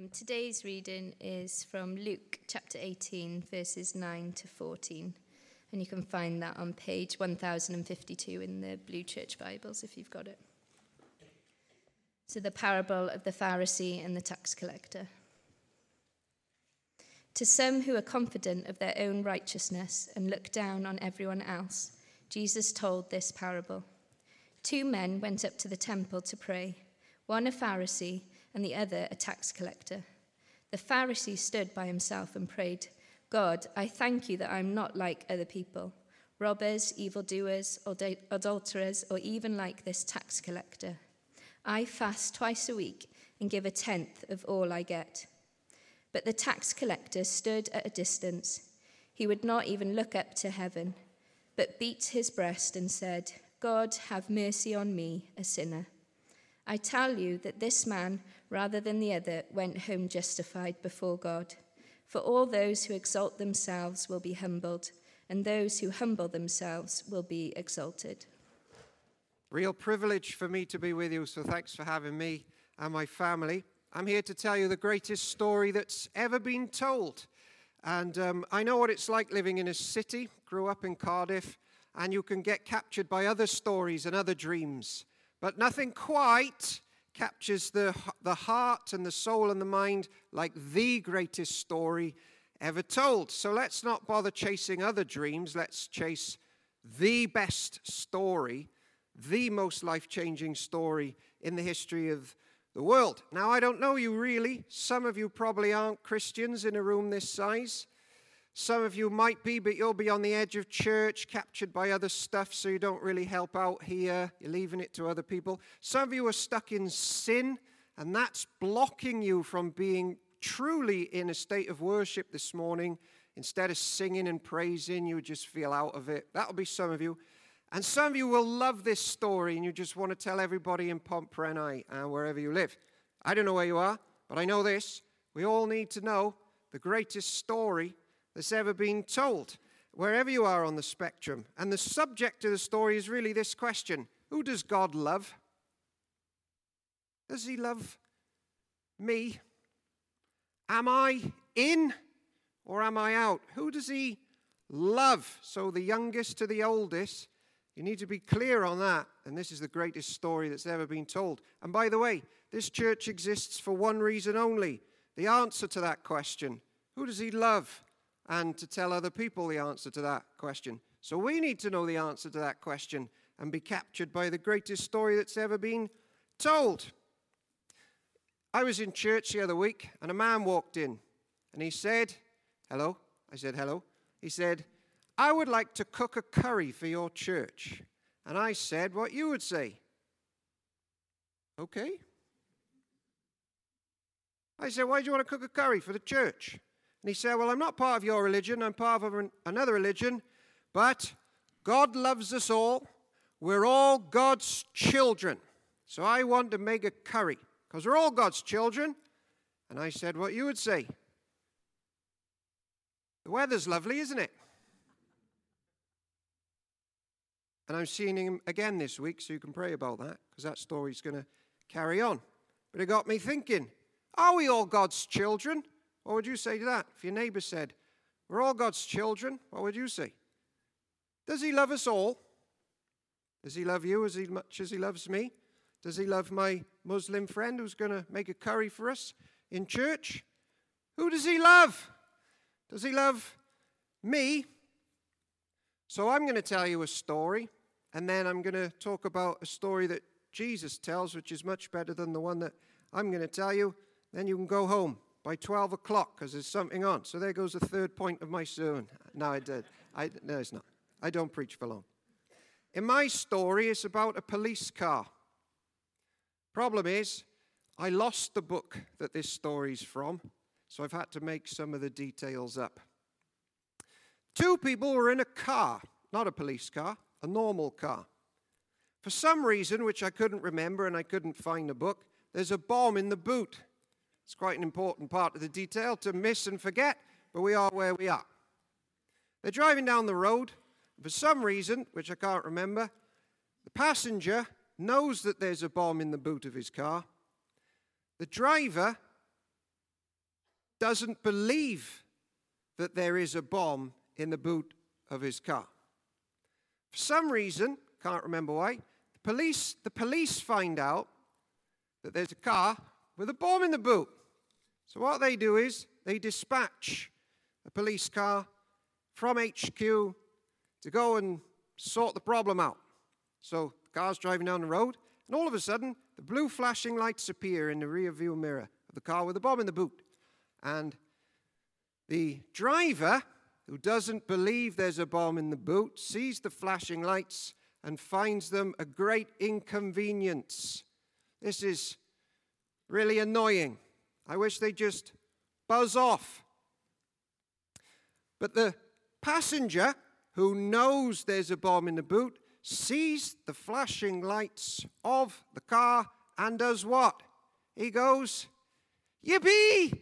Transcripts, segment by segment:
Um, today's reading is from Luke chapter 18, verses 9 to 14. And you can find that on page 1052 in the Blue Church Bibles if you've got it. So, the parable of the Pharisee and the tax collector. To some who are confident of their own righteousness and look down on everyone else, Jesus told this parable. Two men went up to the temple to pray, one a Pharisee and the other a tax collector. The Pharisee stood by himself and prayed, God, I thank you that I'm not like other people, robbers, evildoers, or adulterers, or even like this tax collector. I fast twice a week and give a tenth of all I get. But the tax collector stood at a distance. He would not even look up to heaven, but beat his breast and said, God, have mercy on me, a sinner. I tell you that this man, rather than the other, went home justified before God. For all those who exalt themselves will be humbled, and those who humble themselves will be exalted. Real privilege for me to be with you, so thanks for having me and my family. I'm here to tell you the greatest story that's ever been told. And um, I know what it's like living in a city, grew up in Cardiff, and you can get captured by other stories and other dreams. But nothing quite captures the, the heart and the soul and the mind like the greatest story ever told. So let's not bother chasing other dreams. Let's chase the best story, the most life changing story in the history of the world. Now, I don't know you really. Some of you probably aren't Christians in a room this size. Some of you might be, but you'll be on the edge of church, captured by other stuff, so you don't really help out here. You're leaving it to other people. Some of you are stuck in sin, and that's blocking you from being truly in a state of worship this morning. Instead of singing and praising, you just feel out of it. That'll be some of you. And some of you will love this story, and you just want to tell everybody in Pompeii and uh, wherever you live. I don't know where you are, but I know this. We all need to know the greatest story that's ever been told, wherever you are on the spectrum. And the subject of the story is really this question Who does God love? Does He love me? Am I in or am I out? Who does He love? So, the youngest to the oldest, you need to be clear on that. And this is the greatest story that's ever been told. And by the way, this church exists for one reason only the answer to that question Who does He love? And to tell other people the answer to that question. So we need to know the answer to that question and be captured by the greatest story that's ever been told. I was in church the other week and a man walked in and he said, Hello. I said, Hello. He said, I would like to cook a curry for your church. And I said, What you would say. Okay. I said, Why do you want to cook a curry for the church? And he said, Well, I'm not part of your religion, I'm part of another religion, but God loves us all. We're all God's children. So I want to make a curry because we're all God's children. And I said, What you would say. The weather's lovely, isn't it? And I'm seeing him again this week, so you can pray about that because that story's going to carry on. But it got me thinking are we all God's children? What would you say to that? If your neighbor said, We're all God's children, what would you say? Does he love us all? Does he love you as much as he loves me? Does he love my Muslim friend who's going to make a curry for us in church? Who does he love? Does he love me? So I'm going to tell you a story, and then I'm going to talk about a story that Jesus tells, which is much better than the one that I'm going to tell you. Then you can go home by 12 o'clock because there's something on. So there goes the third point of my sermon. No, I did. I, no, it's not. I don't preach for long. In my story, it's about a police car. Problem is, I lost the book that this story's from, so I've had to make some of the details up. Two people were in a car, not a police car, a normal car. For some reason, which I couldn't remember and I couldn't find the book, there's a bomb in the boot. It's quite an important part of the detail to miss and forget, but we are where we are. They're driving down the road. For some reason, which I can't remember, the passenger knows that there's a bomb in the boot of his car. The driver doesn't believe that there is a bomb in the boot of his car. For some reason, can't remember why, the police, the police find out that there's a car with a bomb in the boot. So what they do is they dispatch a police car from HQ to go and sort the problem out. So the car's driving down the road, and all of a sudden, the blue flashing lights appear in the rear view mirror of the car with the bomb in the boot. And the driver, who doesn't believe there's a bomb in the boot, sees the flashing lights and finds them a great inconvenience. This is really annoying. I wish they'd just buzz off. But the passenger who knows there's a bomb in the boot sees the flashing lights of the car and does what? He goes, Yippee!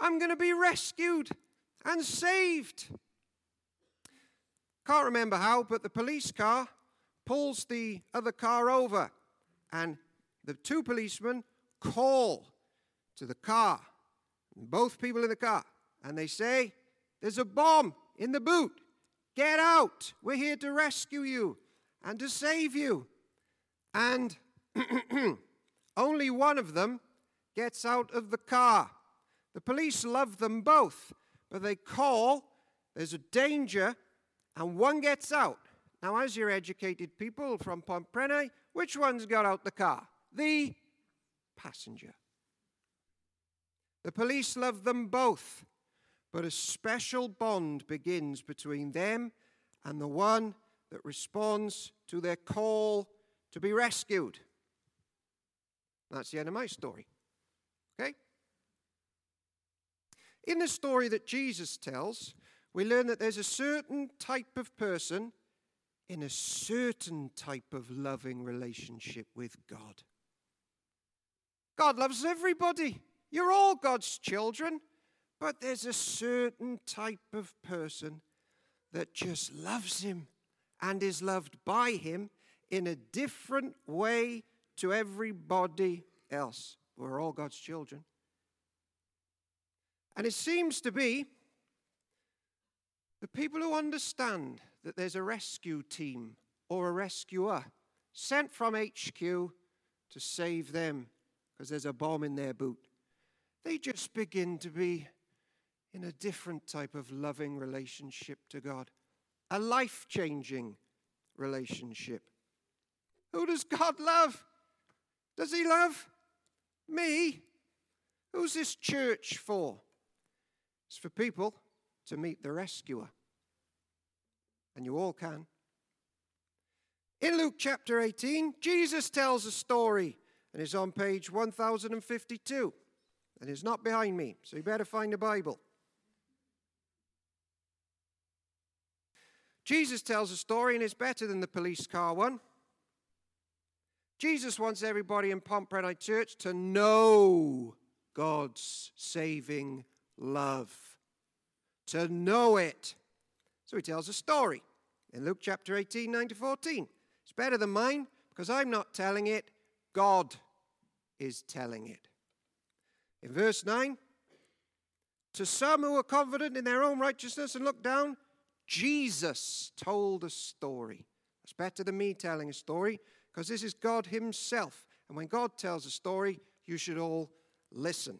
I'm going to be rescued and saved. Can't remember how, but the police car pulls the other car over, and the two policemen call to the car, both people in the car, and they say, There's a bomb in the boot. Get out. We're here to rescue you and to save you. And only one of them gets out of the car. The police love them both, but they call, there's a danger, and one gets out. Now, as you're educated people from Pontprennau, which one's got out the car? The passenger. The police love them both, but a special bond begins between them and the one that responds to their call to be rescued. That's the end of my story. Okay? In the story that Jesus tells, we learn that there's a certain type of person in a certain type of loving relationship with God. God loves everybody. You're all God's children. But there's a certain type of person that just loves him and is loved by him in a different way to everybody else. We're all God's children. And it seems to be the people who understand that there's a rescue team or a rescuer sent from HQ to save them because there's a bomb in their boot. They just begin to be in a different type of loving relationship to God, a life changing relationship. Who does God love? Does He love me? Who's this church for? It's for people to meet the rescuer. And you all can. In Luke chapter 18, Jesus tells a story, and it's on page 1052. And it's not behind me, so you better find the Bible. Jesus tells a story, and it's better than the police car one. Jesus wants everybody in Pompeii Church to know God's saving love, to know it. So he tells a story in Luke chapter 18, 9 to 14. It's better than mine because I'm not telling it, God is telling it. In verse 9, to some who are confident in their own righteousness and look down, Jesus told a story. It's better than me telling a story because this is God Himself. And when God tells a story, you should all listen.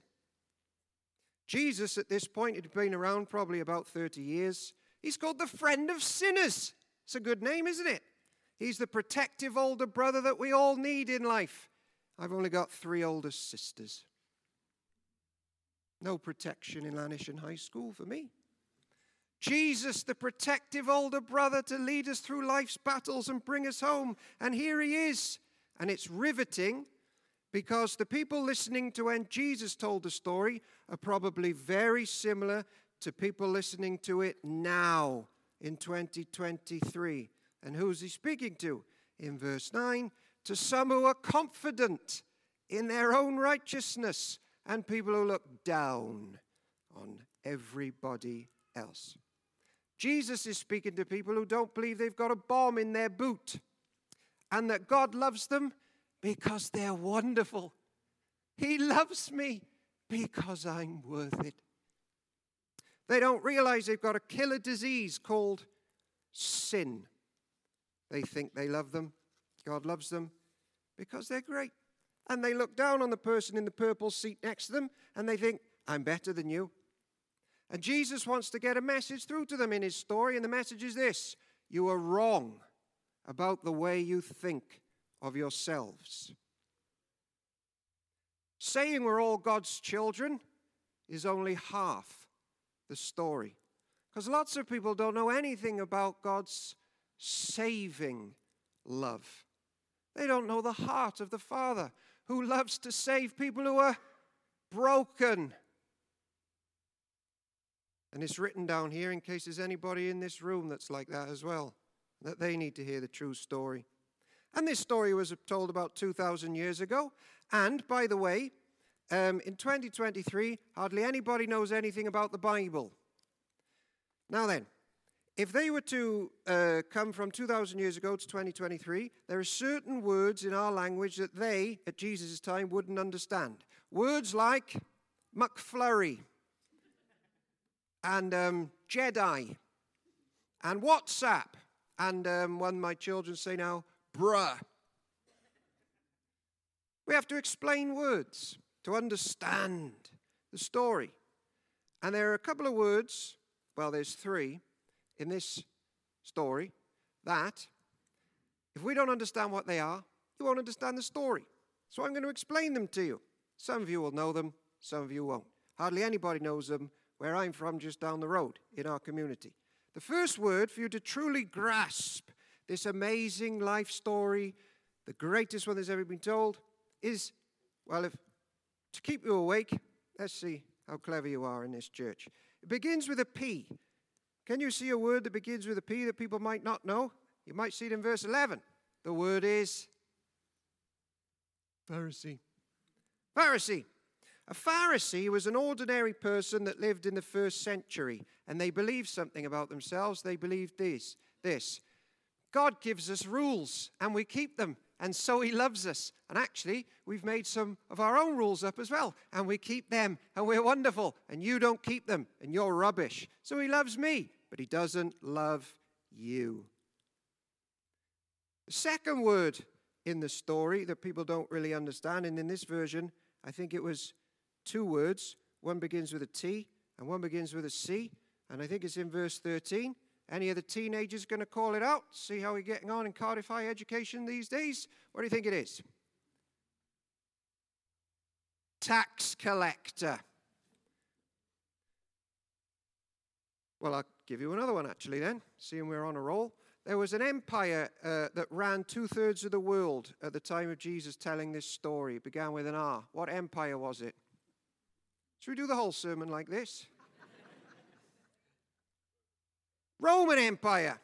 Jesus, at this point, had been around probably about 30 years. He's called the friend of sinners. It's a good name, isn't it? He's the protective older brother that we all need in life. I've only got three older sisters. No protection in Llanishen High School for me. Jesus, the protective older brother to lead us through life's battles and bring us home. And here he is. And it's riveting because the people listening to when Jesus told the story are probably very similar to people listening to it now in 2023. And who's he speaking to? In verse 9, to some who are confident in their own righteousness and people who look down on everybody else. Jesus is speaking to people who don't believe they've got a bomb in their boot and that God loves them because they're wonderful. He loves me because I'm worth it. They don't realize they've got a killer disease called sin. They think they love them, God loves them because they're great. And they look down on the person in the purple seat next to them and they think, I'm better than you. And Jesus wants to get a message through to them in his story, and the message is this You are wrong about the way you think of yourselves. Saying we're all God's children is only half the story. Because lots of people don't know anything about God's saving love. They don't know the heart of the Father who loves to save people who are broken. And it's written down here in case there's anybody in this room that's like that as well, that they need to hear the true story. And this story was told about 2,000 years ago. And by the way, um, in 2023, hardly anybody knows anything about the Bible. Now then, if they were to uh, come from 2,000 years ago to 2023, there are certain words in our language that they, at Jesus' time, wouldn't understand. Words like McFlurry and um, Jedi and WhatsApp. And um, one of my children say now, bruh. We have to explain words to understand the story. And there are a couple of words, well, there's three in this story that if we don't understand what they are, you won't understand the story. So I'm going to explain them to you. Some of you will know them, some of you won't. Hardly anybody knows them where I'm from, just down the road in our community. The first word for you to truly grasp this amazing life story, the greatest one that's ever been told, is well, if to keep you awake, let's see how clever you are in this church. It begins with a P. Can you see a word that begins with a P that people might not know? You might see it in verse 11. The word is Pharisee. Pharisee. A Pharisee was an ordinary person that lived in the first century, and they believed something about themselves. They believed this this God gives us rules, and we keep them, and so He loves us. And actually, we've made some of our own rules up as well, and we keep them, and we're wonderful, and you don't keep them, and you're rubbish. So He loves me, but He doesn't love you. The second word in the story that people don't really understand, and in this version, I think it was two words. One begins with a T and one begins with a C. And I think it's in verse 13. Any of the teenagers going to call it out? See how we're getting on in Cardiff High education these days? What do you think it is? Tax collector. Well, I'll give you another one actually then, seeing we're on a roll. There was an empire uh, that ran two thirds of the world at the time of Jesus telling this story. It began with an R. What empire was it? Should we do the whole sermon like this? Roman Empire.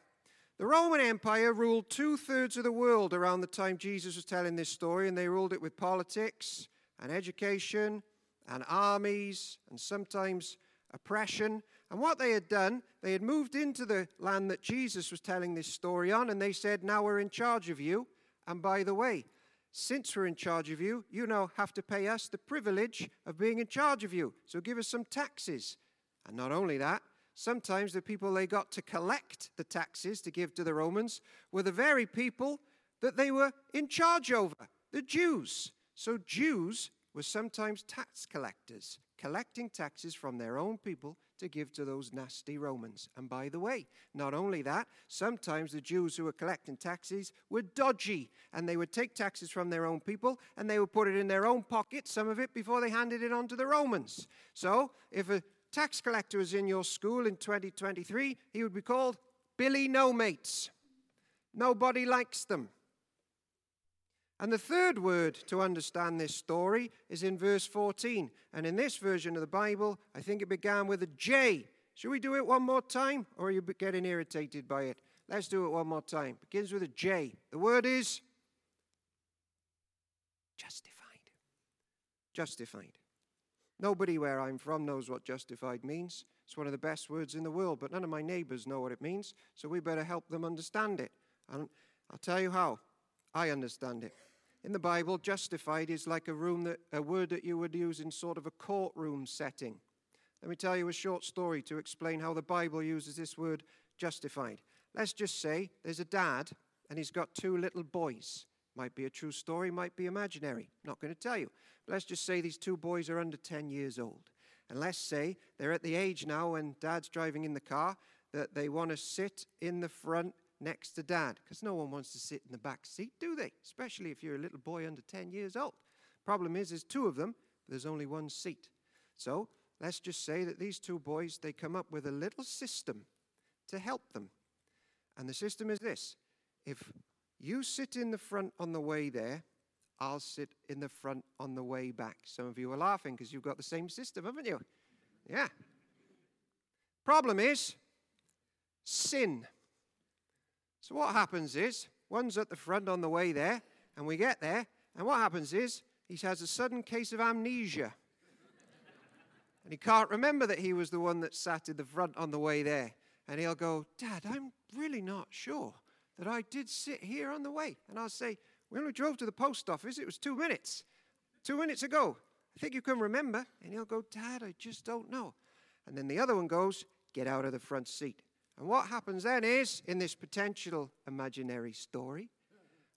The Roman Empire ruled two thirds of the world around the time Jesus was telling this story, and they ruled it with politics and education and armies and sometimes oppression. And what they had done, they had moved into the land that Jesus was telling this story on, and they said, Now we're in charge of you. And by the way, since we're in charge of you, you now have to pay us the privilege of being in charge of you. So give us some taxes. And not only that, sometimes the people they got to collect the taxes to give to the Romans were the very people that they were in charge over, the Jews. So Jews were sometimes tax collectors, collecting taxes from their own people to give to those nasty Romans. And by the way, not only that, sometimes the Jews who were collecting taxes were dodgy, and they would take taxes from their own people and they would put it in their own pocket, some of it, before they handed it on to the Romans. So if a tax collector was in your school in 2023, he would be called Billy No Mates. Nobody likes them. And the third word to understand this story is in verse 14. And in this version of the Bible, I think it began with a J. Should we do it one more time? Or are you getting irritated by it? Let's do it one more time. Begins with a J. The word is justified. Justified. Nobody where I'm from knows what justified means. It's one of the best words in the world, but none of my neighbors know what it means, so we better help them understand it. And I'll tell you how I understand it. In the Bible, justified is like a room that a word that you would use in sort of a courtroom setting. Let me tell you a short story to explain how the Bible uses this word justified. Let's just say there's a dad and he's got two little boys. Might be a true story, might be imaginary. Not going to tell you. But let's just say these two boys are under 10 years old. And let's say they're at the age now when dad's driving in the car that they want to sit in the front next to dad because no one wants to sit in the back seat, do they? Especially if you're a little boy under 10 years old. Problem is, there's two of them, but there's only one seat. So let's just say that these two boys, they come up with a little system to help them. And the system is this if you sit in the front on the way there, I'll sit in the front on the way back. Some of you are laughing because you've got the same system, haven't you? Yeah. Problem is sin. So what happens is one's at the front on the way there, and we get there, and what happens is he has a sudden case of amnesia. and he can't remember that he was the one that sat in the front on the way there. And he'll go, Dad, I'm really not sure that I did sit here on the way. And I'll say, We only drove to the post office. It was two minutes. Two minutes ago. I think you can remember. And he'll go, Dad, I just don't know. And then the other one goes, Get out of the front seat. And what happens then is, in this potential imaginary story,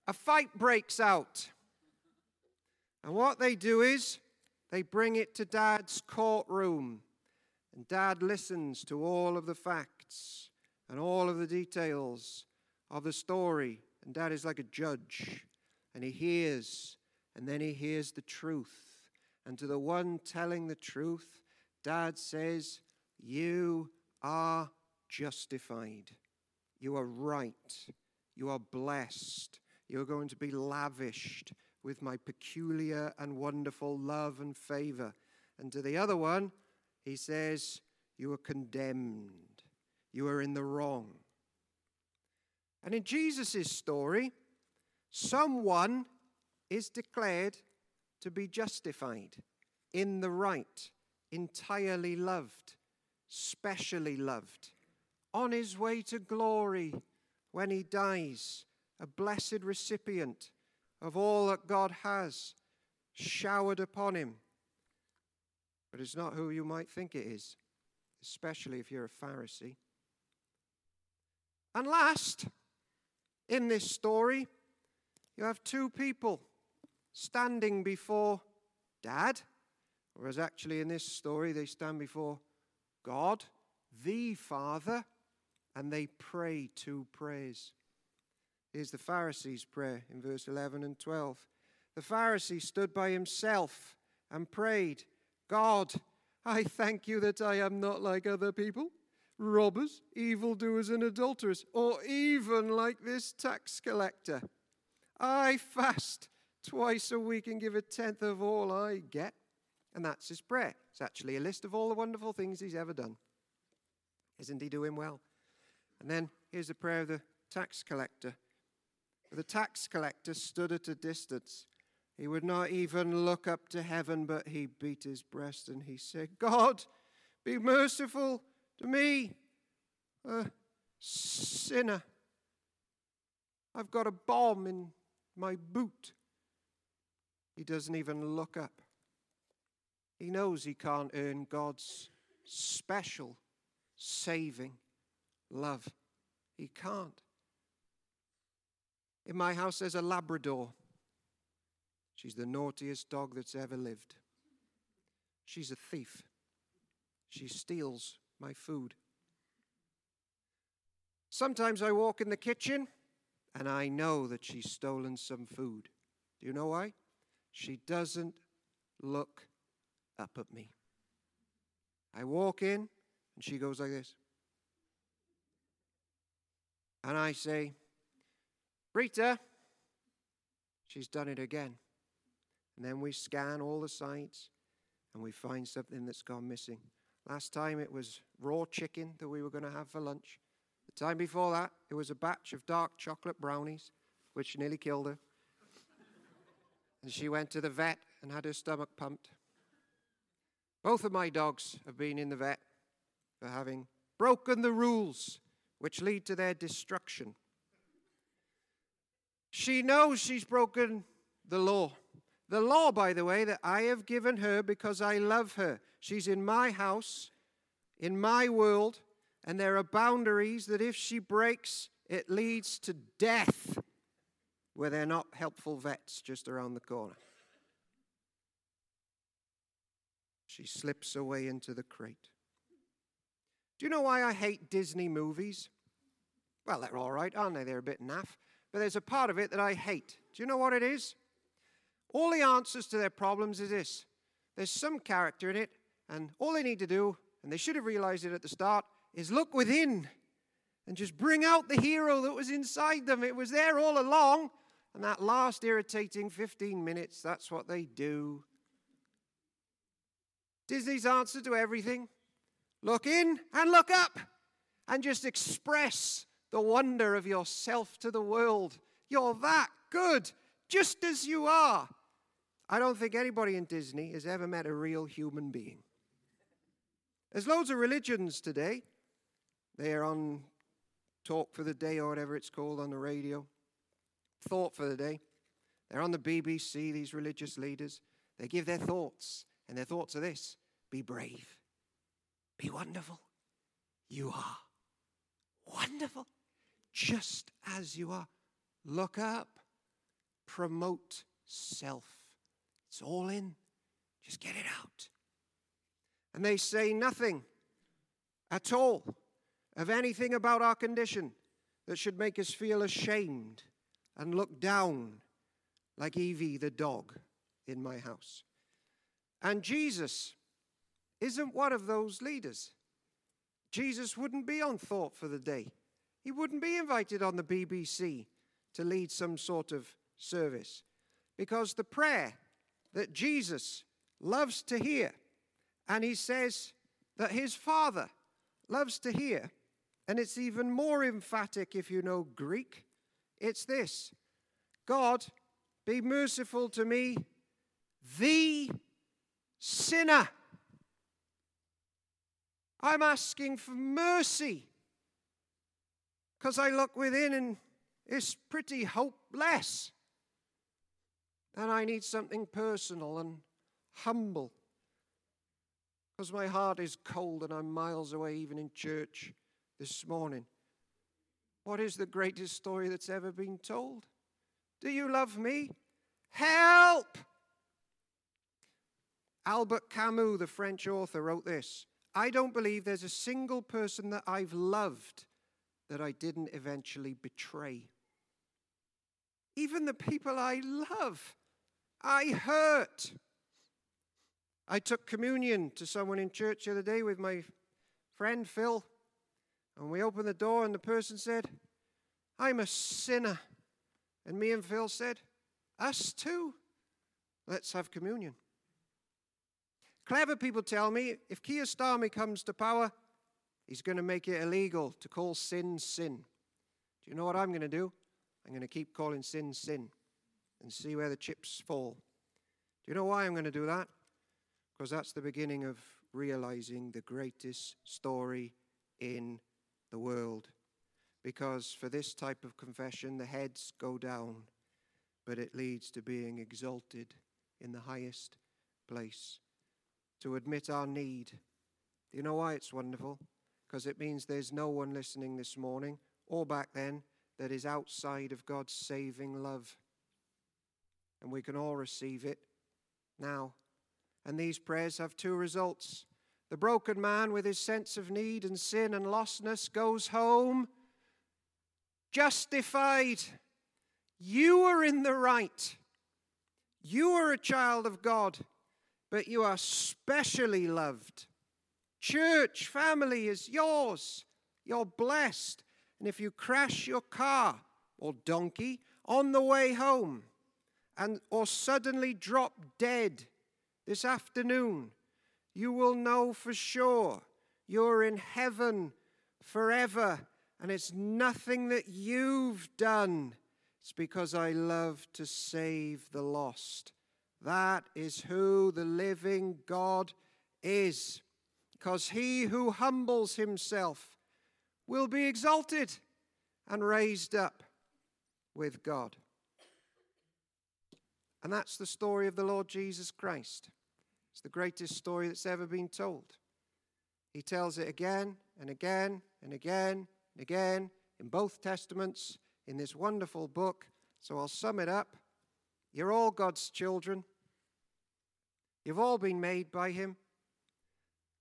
a fight breaks out. And what they do is, they bring it to Dad's courtroom. And Dad listens to all of the facts and all of the details of the story. And Dad is like a judge. And he hears, and then he hears the truth. And to the one telling the truth, Dad says, You are justified. You are right. You are blessed. You're going to be lavished with my peculiar and wonderful love and favor. And to the other one, he says, You are condemned. You are in the wrong. And in Jesus' story, someone is declared to be justified, in the right, entirely loved, specially loved, on his way to glory when he dies, a blessed recipient of all that God has showered upon him. But it's not who you might think it is, especially if you're a Pharisee. And last, in this story, you have two people standing before dad, whereas actually in this story they stand before God, the Father, and they pray two prayers. Here's the Pharisee's prayer in verse 11 and 12. The Pharisee stood by himself and prayed, God, I thank you that I am not like other people, robbers, evildoers, and adulterers, or even like this tax collector. I fast twice a week and give a tenth of all I get. And that's his prayer. It's actually a list of all the wonderful things he's ever done. Isn't he doing well? And then here's the prayer of the tax collector. The tax collector stood at a distance. He would not even look up to heaven, but he beat his breast and he said, God, be merciful to me, a sinner. I've got a bomb in my boot. He doesn't even look up. He knows he can't earn God's special saving love. He can't. In my house, there's a Labrador. She's the naughtiest dog that's ever lived. She's a thief. She steals my food. Sometimes I walk in the kitchen and I know that she's stolen some food. Do you know why? She doesn't look up at me. I walk in and she goes like this. And I say, Rita, she's done it again. And then we scan all the sites and we find something that's gone missing. Last time it was raw chicken that we were going to have for lunch. The time before that, it was a batch of dark chocolate brownies, which nearly killed her. and she went to the vet and had her stomach pumped. Both of my dogs have been in the vet for having broken the rules which lead to their destruction. She knows she's broken the law. The law, by the way, that I have given her because I love her. She's in my house, in my world, and there are boundaries that if she breaks, it leads to death, where they're not helpful vets just around the corner. She slips away into the crate. Do you know why I hate Disney movies? Well, they're all right, aren't they? They're a bit naff. But there's a part of it that I hate. Do you know what it is? All the answers to their problems is this there's some character in it, and all they need to do, and they should have realized it at the start, is look within and just bring out the hero that was inside them. It was there all along. And that last irritating 15 minutes, that's what they do. Disney's answer to everything Look in and look up and just express the wonder of yourself to the world. You're that good, just as you are. I don't think anybody in Disney has ever met a real human being. There's loads of religions today. They're on Talk for the Day or whatever it's called on the radio. Thought for the Day. They're on the BBC, these religious leaders. They give their thoughts, and their thoughts are this be brave. Be wonderful. You are wonderful, just as you are. Look up, promote self. It's all in. Just get it out. And they say nothing at all of anything about our condition that should make us feel ashamed and look down like Evie the dog in my house. And Jesus isn't one of those leaders. Jesus wouldn't be on Thought for the Day. He wouldn't be invited on the BBC to lead some sort of service because the prayer that Jesus loves to hear, and he says that his Father loves to hear, and it's even more emphatic if you know Greek. It's this God, be merciful to me, the sinner. I'm asking for mercy because I look within and it's pretty hopeless. And I need something personal and humble because my heart is cold and I'm miles away, even in church this morning. What is the greatest story that's ever been told? Do you love me? Help! Albert Camus, the French author, wrote this I don't believe there's a single person that I've loved that I didn't eventually betray. Even the people I love, I hurt. I took communion to someone in church the other day with my friend Phil, and we opened the door, and the person said, I'm a sinner. And me and Phil said, Us too. Let's have communion. Clever people tell me if Keir Starmer comes to power, he's going to make it illegal to call sin sin. Do you know what I'm going to do? I'm going to keep calling sin sin and see where the chips fall. Do you know why I'm going to do that? Because that's the beginning of realizing the greatest story in the world. Because for this type of confession, the heads go down, but it leads to being exalted in the highest place to admit our need. Do you know why it's wonderful? Because it means there's no one listening this morning or back then that is outside of God's saving love. And we can all receive it now. And these prayers have two results. The broken man, with his sense of need and sin and lostness, goes home justified. You are in the right. You are a child of God but you are specially loved. Church, family is yours. You're blessed. And if you crash your car or donkey on the way home and or suddenly drop dead this afternoon, you will know for sure you're in heaven forever. And it's nothing that you've done. It's because I love to save the lost. That is who the living God is. Because he who humbles himself will be exalted and raised up with God. And that's the story of the Lord Jesus Christ. It's the greatest story that's ever been told. He tells it again and again and again and again in both Testaments in this wonderful book. So I'll sum it up. You're all God's children. You've all been made by Him.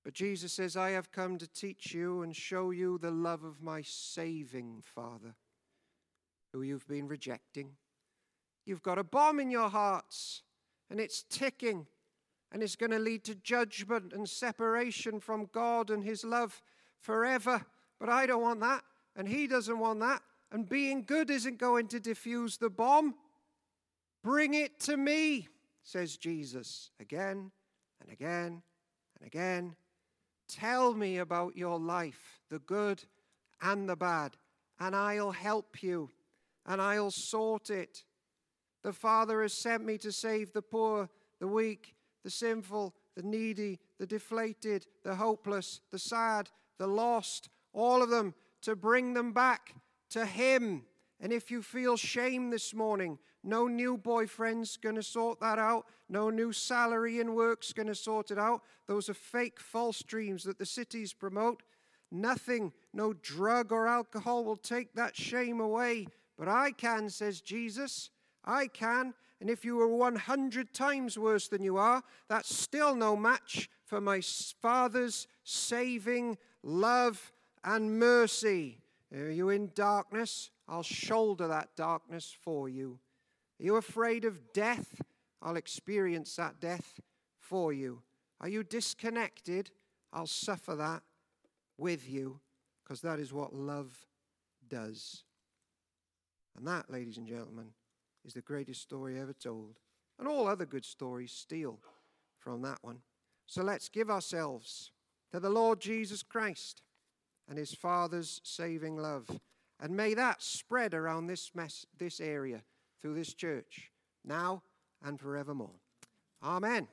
But Jesus says, I have come to teach you and show you the love of my saving Father, who you've been rejecting. You've got a bomb in your hearts, and it's ticking, and it's going to lead to judgment and separation from God and His love forever. But I don't want that, and He doesn't want that, and being good isn't going to diffuse the bomb. Bring it to me, says Jesus again and again and again. Tell me about your life, the good and the bad, and I'll help you and I'll sort it. The Father has sent me to save the poor, the weak, the sinful, the needy, the deflated, the hopeless, the sad, the lost, all of them, to bring them back to Him. And if you feel shame this morning, no new boyfriend's going to sort that out. No new salary in work's going to sort it out. Those are fake, false dreams that the cities promote. Nothing, no drug or alcohol will take that shame away. But I can, says Jesus. I can. And if you were 100 times worse than you are, that's still no match for my Father's saving love and mercy. Are you in darkness? I'll shoulder that darkness for you. Are you afraid of death? I'll experience that death for you. Are you disconnected? I'll suffer that with you because that is what love does. And that, ladies and gentlemen, is the greatest story ever told. And all other good stories steal from that one. So let's give ourselves to the Lord Jesus Christ and his Father's saving love. And may that spread around this, mess, this area through this church, now and forevermore. Amen.